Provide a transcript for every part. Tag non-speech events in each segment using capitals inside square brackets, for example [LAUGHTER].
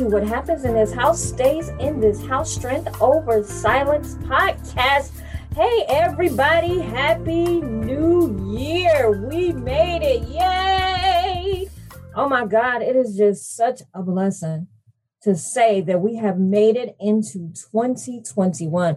to What Happens in This House Stays in This House Strength Over Silence podcast. Hey, everybody, Happy New Year! We made it! Yay! Oh my God, it is just such a blessing to say that we have made it into 2021.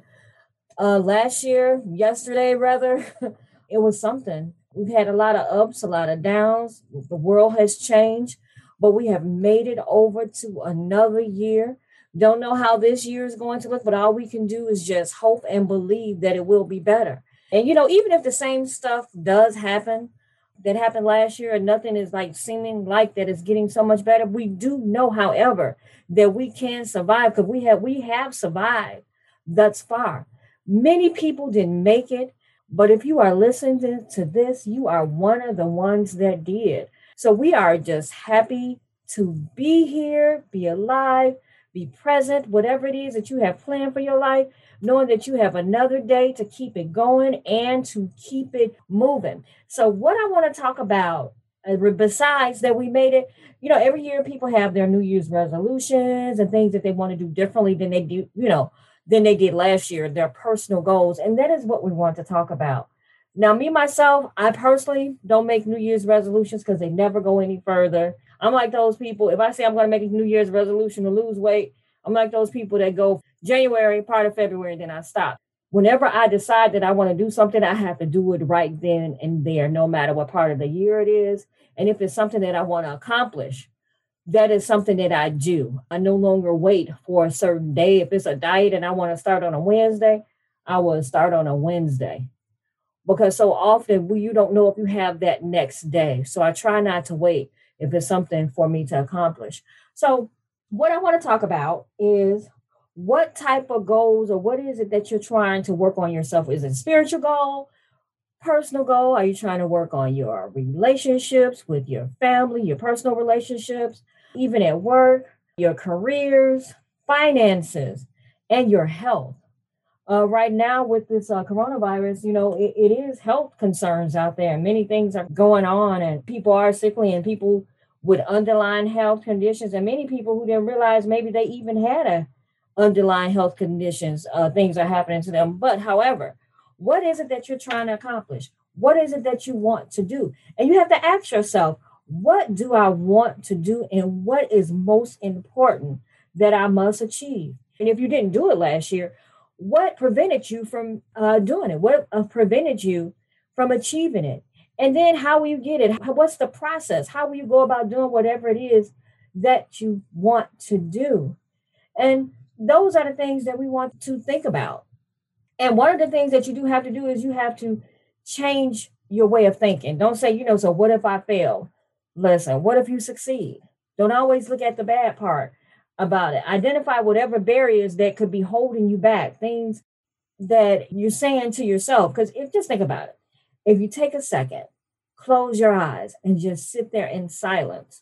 Uh, last year, yesterday rather, [LAUGHS] it was something. We've had a lot of ups, a lot of downs. The world has changed but we have made it over to another year. Don't know how this year is going to look, but all we can do is just hope and believe that it will be better. And, you know, even if the same stuff does happen that happened last year and nothing is like seeming like that is getting so much better, we do know, however, that we can survive because we have we have survived thus far. Many people didn't make it, but if you are listening to this, you are one of the ones that did. So we are just happy to be here, be alive, be present, whatever it is that you have planned for your life, knowing that you have another day to keep it going and to keep it moving. So, what I want to talk about, uh, besides that we made it, you know, every year people have their New Year's resolutions and things that they want to do differently than they do, you know, than they did last year, their personal goals. And that is what we want to talk about. Now, me myself, I personally don't make New Year's resolutions because they never go any further. I'm like those people. If I say I'm going to make a New Year's resolution to lose weight, I'm like those people that go January, part of February, then I stop. Whenever I decide that I want to do something, I have to do it right then and there, no matter what part of the year it is. And if it's something that I want to accomplish, that is something that I do. I no longer wait for a certain day. If it's a diet and I want to start on a Wednesday, I will start on a Wednesday because so often we, you don't know if you have that next day. So I try not to wait if it's something for me to accomplish. So what I want to talk about is what type of goals or what is it that you're trying to work on yourself? Is it spiritual goal, personal goal? Are you trying to work on your relationships with your family, your personal relationships, even at work, your careers, finances, and your health? Uh, right now with this uh, coronavirus, you know, it, it is health concerns out there. Many things are going on, and people are sickly, and people with underlying health conditions, and many people who didn't realize maybe they even had a underlying health conditions. Uh, things are happening to them. But however, what is it that you're trying to accomplish? What is it that you want to do? And you have to ask yourself, what do I want to do, and what is most important that I must achieve? And if you didn't do it last year, what prevented you from uh, doing it? What uh, prevented you from achieving it? And then how will you get it? What's the process? How will you go about doing whatever it is that you want to do? And those are the things that we want to think about. And one of the things that you do have to do is you have to change your way of thinking. Don't say, you know, so what if I fail? Listen, what if you succeed? Don't always look at the bad part about it. Identify whatever barriers that could be holding you back, things that you're saying to yourself. Because if just think about it, if you take a second, close your eyes, and just sit there in silence,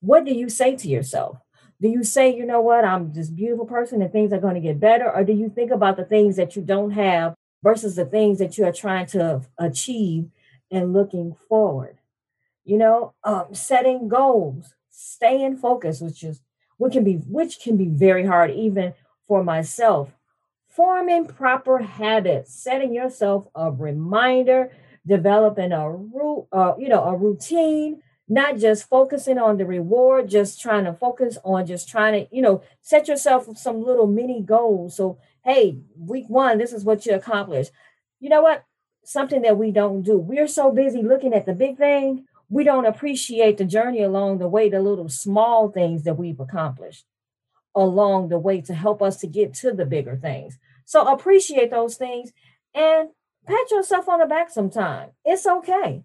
what do you say to yourself? Do you say, you know what, I'm this beautiful person and things are going to get better? Or do you think about the things that you don't have versus the things that you are trying to achieve and looking forward? You know, um, setting goals, staying focused, which is which can be which can be very hard even for myself. Forming proper habits setting yourself a reminder developing a root uh, you know a routine not just focusing on the reward just trying to focus on just trying to you know set yourself some little mini goals. So hey week one this is what you accomplished. You know what? Something that we don't do. We're so busy looking at the big thing we don't appreciate the journey along the way, the little small things that we've accomplished along the way to help us to get to the bigger things. So appreciate those things and pat yourself on the back sometime. It's okay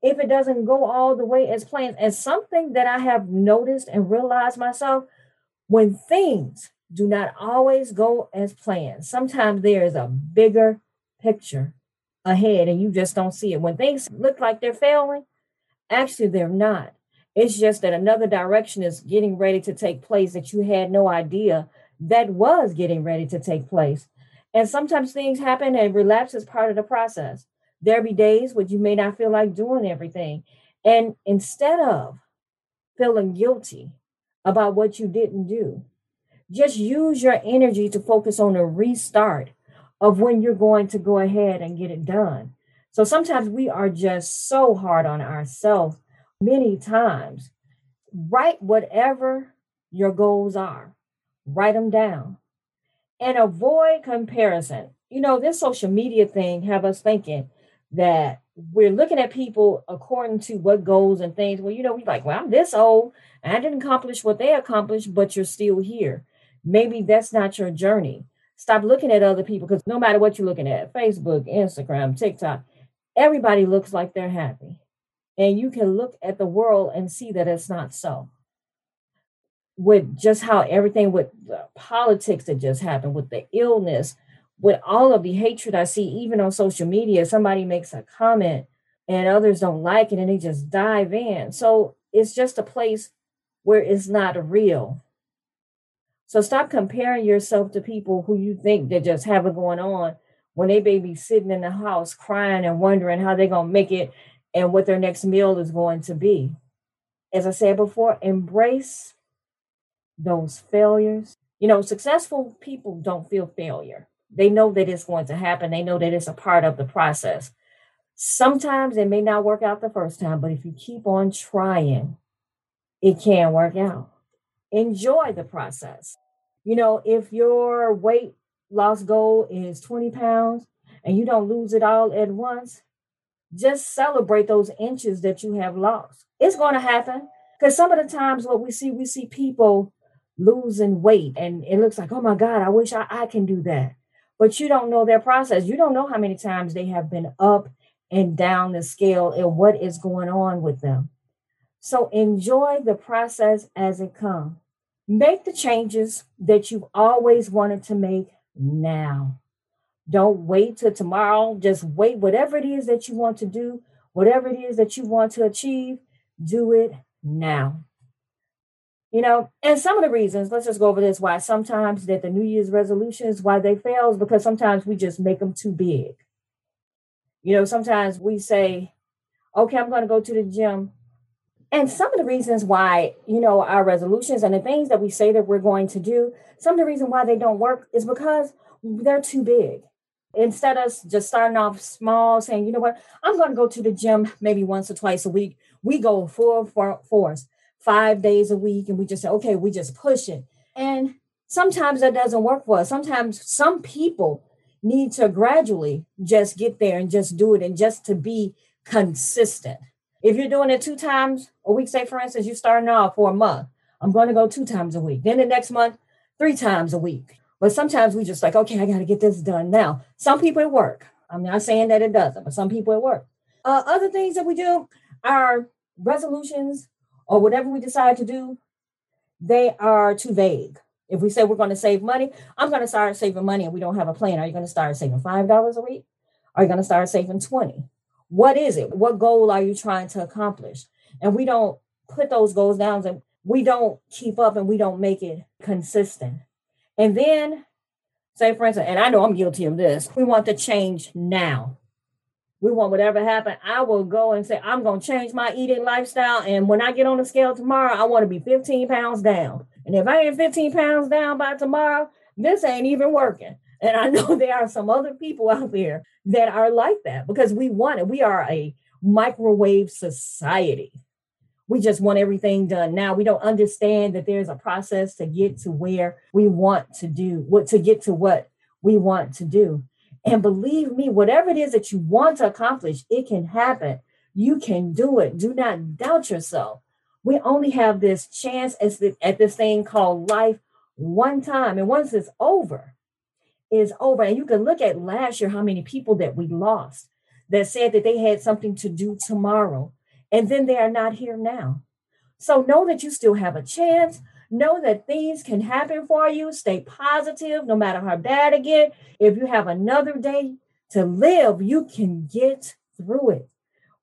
if it doesn't go all the way as planned. And something that I have noticed and realized myself when things do not always go as planned, sometimes there is a bigger picture ahead and you just don't see it. When things look like they're failing, Actually, they're not. It's just that another direction is getting ready to take place that you had no idea that was getting ready to take place. And sometimes things happen and relapse is part of the process. There be days when you may not feel like doing everything. And instead of feeling guilty about what you didn't do. Just use your energy to focus on a restart of when you're going to go ahead and get it done. So sometimes we are just so hard on ourselves many times. Write whatever your goals are, write them down and avoid comparison. You know, this social media thing have us thinking that we're looking at people according to what goals and things. Well, you know, we like, well, I'm this old I didn't accomplish what they accomplished, but you're still here. Maybe that's not your journey. Stop looking at other people because no matter what you're looking at, Facebook, Instagram, TikTok, everybody looks like they're happy. And you can look at the world and see that it's not so. With just how everything with politics that just happened, with the illness, with all of the hatred I see, even on social media, somebody makes a comment and others don't like it and they just dive in. So it's just a place where it's not real. So stop comparing yourself to people who you think that just have it going on when they may be sitting in the house crying and wondering how they're going to make it and what their next meal is going to be. As I said before, embrace those failures. You know, successful people don't feel failure. They know that it's going to happen. They know that it's a part of the process. Sometimes it may not work out the first time, but if you keep on trying, it can work out. Enjoy the process. You know, if your weight lost goal is 20 pounds and you don't lose it all at once, just celebrate those inches that you have lost. It's going to happen because some of the times what we see, we see people losing weight and it looks like, oh my God, I wish I, I can do that. But you don't know their process. You don't know how many times they have been up and down the scale and what is going on with them. So enjoy the process as it comes. Make the changes that you've always wanted to make now. Don't wait till tomorrow. Just wait. Whatever it is that you want to do, whatever it is that you want to achieve, do it now. You know, and some of the reasons, let's just go over this why sometimes that the New Year's resolutions, why they fail is because sometimes we just make them too big. You know, sometimes we say, okay, I'm going to go to the gym. And some of the reasons why, you know, our resolutions and the things that we say that we're going to do, some of the reason why they don't work is because they're too big. Instead of just starting off small, saying, you know what, I'm going to go to the gym maybe once or twice a week. We go full force, five days a week, and we just say, okay, we just push it. And sometimes that doesn't work for us. Sometimes some people need to gradually just get there and just do it and just to be consistent. If you're doing it two times a week, say for instance, you're starting off for a month, I'm going to go two times a week. Then the next month, three times a week. But sometimes we just like, okay, I got to get this done now. Some people it work. I'm not saying that it doesn't, but some people it work. Uh, other things that we do, our resolutions or whatever we decide to do, they are too vague. If we say we're going to save money, I'm going to start saving money and we don't have a plan. Are you going to start saving $5 a week? Are you going to start saving 20? What is it? What goal are you trying to accomplish? And we don't put those goals down and we don't keep up and we don't make it consistent. And then, say for instance, and I know I'm guilty of this, we want to change now. We want whatever happened. I will go and say, I'm going to change my eating lifestyle. And when I get on the scale tomorrow, I want to be 15 pounds down. And if I ain't 15 pounds down by tomorrow, this ain't even working. And I know [LAUGHS] there are some other people out there that are like that because we want it. We are a microwave society we just want everything done now. We don't understand that there's a process to get to where we want to do, what to get to what we want to do. And believe me, whatever it is that you want to accomplish, it can happen. You can do it. Do not doubt yourself. We only have this chance at this thing called life one time. And once it's over, it's over. And you can look at last year how many people that we lost that said that they had something to do tomorrow and then they are not here now. So know that you still have a chance. Know that things can happen for you. Stay positive no matter how bad it get. If you have another day to live, you can get through it.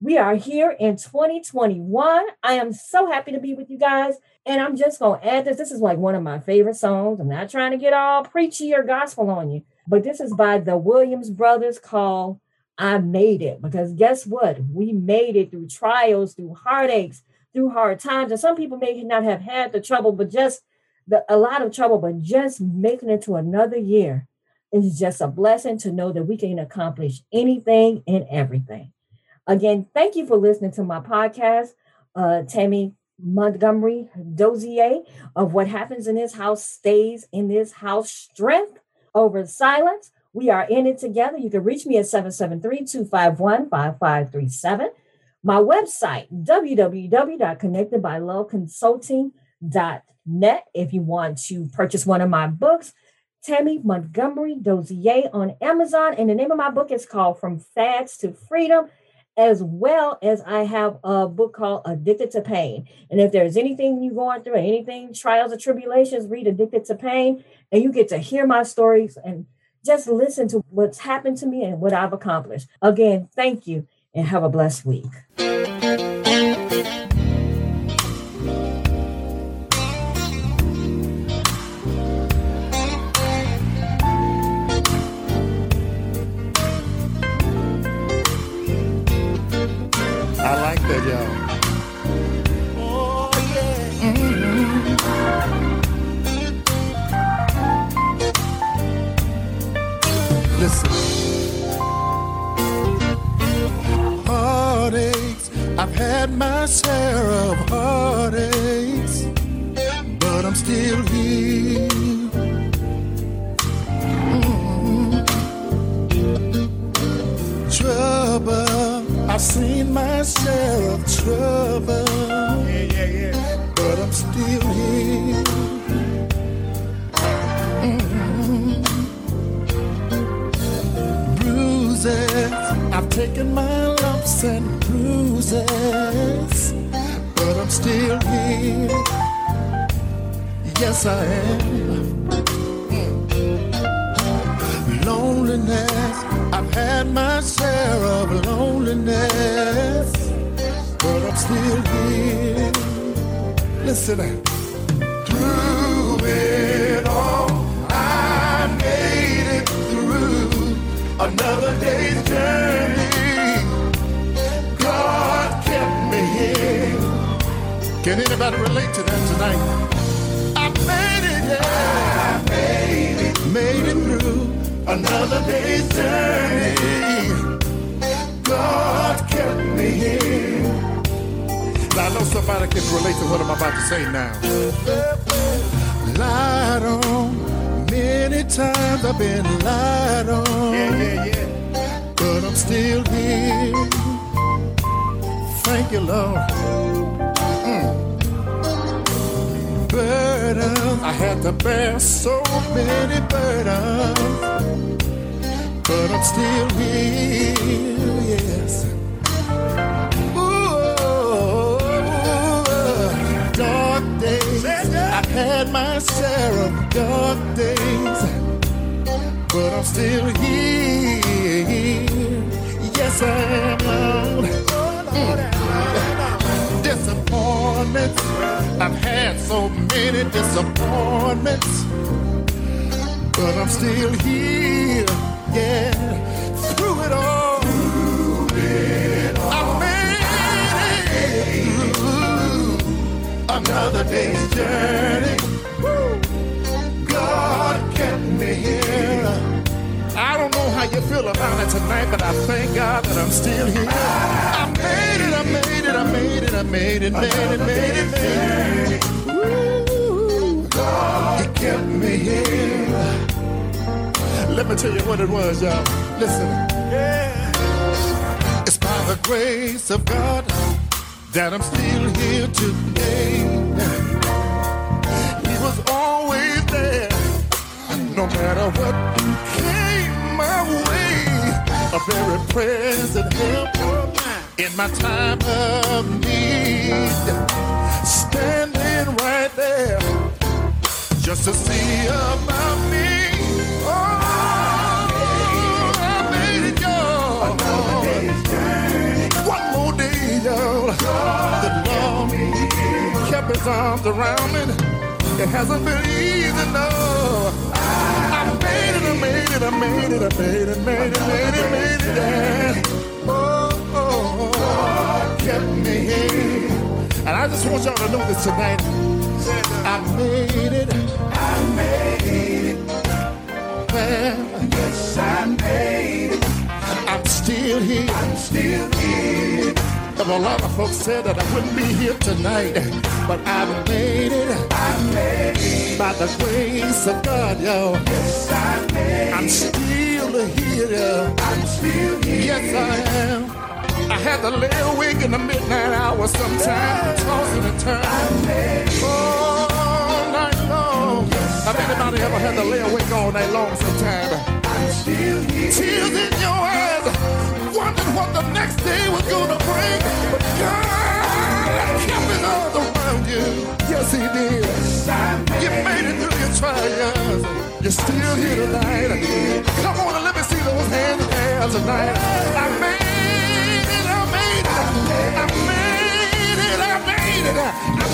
We are here in 2021. I am so happy to be with you guys. And I'm just going to add this. This is like one of my favorite songs. I'm not trying to get all preachy or gospel on you, but this is by the Williams Brothers called I made it because guess what? We made it through trials, through heartaches, through hard times. And some people may not have had the trouble, but just the, a lot of trouble, but just making it to another year is just a blessing to know that we can accomplish anything and everything. Again, thank you for listening to my podcast. Uh, Tammy Montgomery Dozier of What Happens in This House Stays in This House Strength over Silence. We are in it together. You can reach me at 773 251 5537. My website, www.connectedbyloveconsulting.net. If you want to purchase one of my books, Tammy Montgomery Dozier on Amazon. And the name of my book is called From Fads to Freedom as well as I have a book called Addicted to Pain. And if there's anything you're going through, anything, trials or tribulations, read Addicted to Pain, and you get to hear my stories and just listen to what's happened to me and what I've accomplished. Again, thank you and have a blessed week. Had my share of heartaches, but I'm still here. Mm-hmm. Trouble, I've seen my share of trouble, taken my lumps and bruises, but I'm still here. Yes, I am. Loneliness, I've had my share of loneliness, but I'm still here. Listen, through it all, I made it through another day's Can anybody relate to that tonight? I made it, yeah. I made it, made it through another day's journey. God kept me here. Now I know somebody can relate to what I'm about to say now. Lied on, many times I've been lied on. Yeah, yeah, yeah. But I'm still here. Thank you, Lord burdens. I had to bear so many burdens, but I'm still here. Yes. Ooh, dark days. I've had my share of dark days, but I'm still here. Yes, I am. Mm. Disappointments I've had so many disappointments, but I'm still here. Yeah, through it all, I made it through another day's journey. God kept me here. I don't know how you feel about it tonight, but I thank God that I'm still here. I made it, I made it, I made it, I made it, made it, made it, made it. Ooh, God, He kept me here. Let me tell you what it was, y'all. Listen. Yeah. It's by the grace of God that I'm still here today. He was always there, no matter what came my way. A very present help in my time of need. Standing right there just to see about me. Oh, I made it, y'all. One more day, y'all. The Lord kept his arms around me. It hasn't been easy, no. I made it, I made it, I made it, I made it, made it, made it, made it. Oh kept me. And I I just want y'all to know this tonight. I made it. I made it. Well, yes, I made it. I'm still here. I'm still here. And a lot of folks said that I wouldn't be here tonight, but I made it. I made it. By the grace of God, yo. Yes, I made it. I'm still here. I'm still here. Yes, I am. I had to lay awake in the midnight hour sometimes, tossing and turning all night long. Have anybody ever had to lay awake all night long sometime? Tears in your eyes, wondering what the next day was gonna bring. But God kept his arms around you. Yes, He did. You made it through your trials. You're still here tonight. Come on and let me see those hands in the air tonight. I made it, I made it.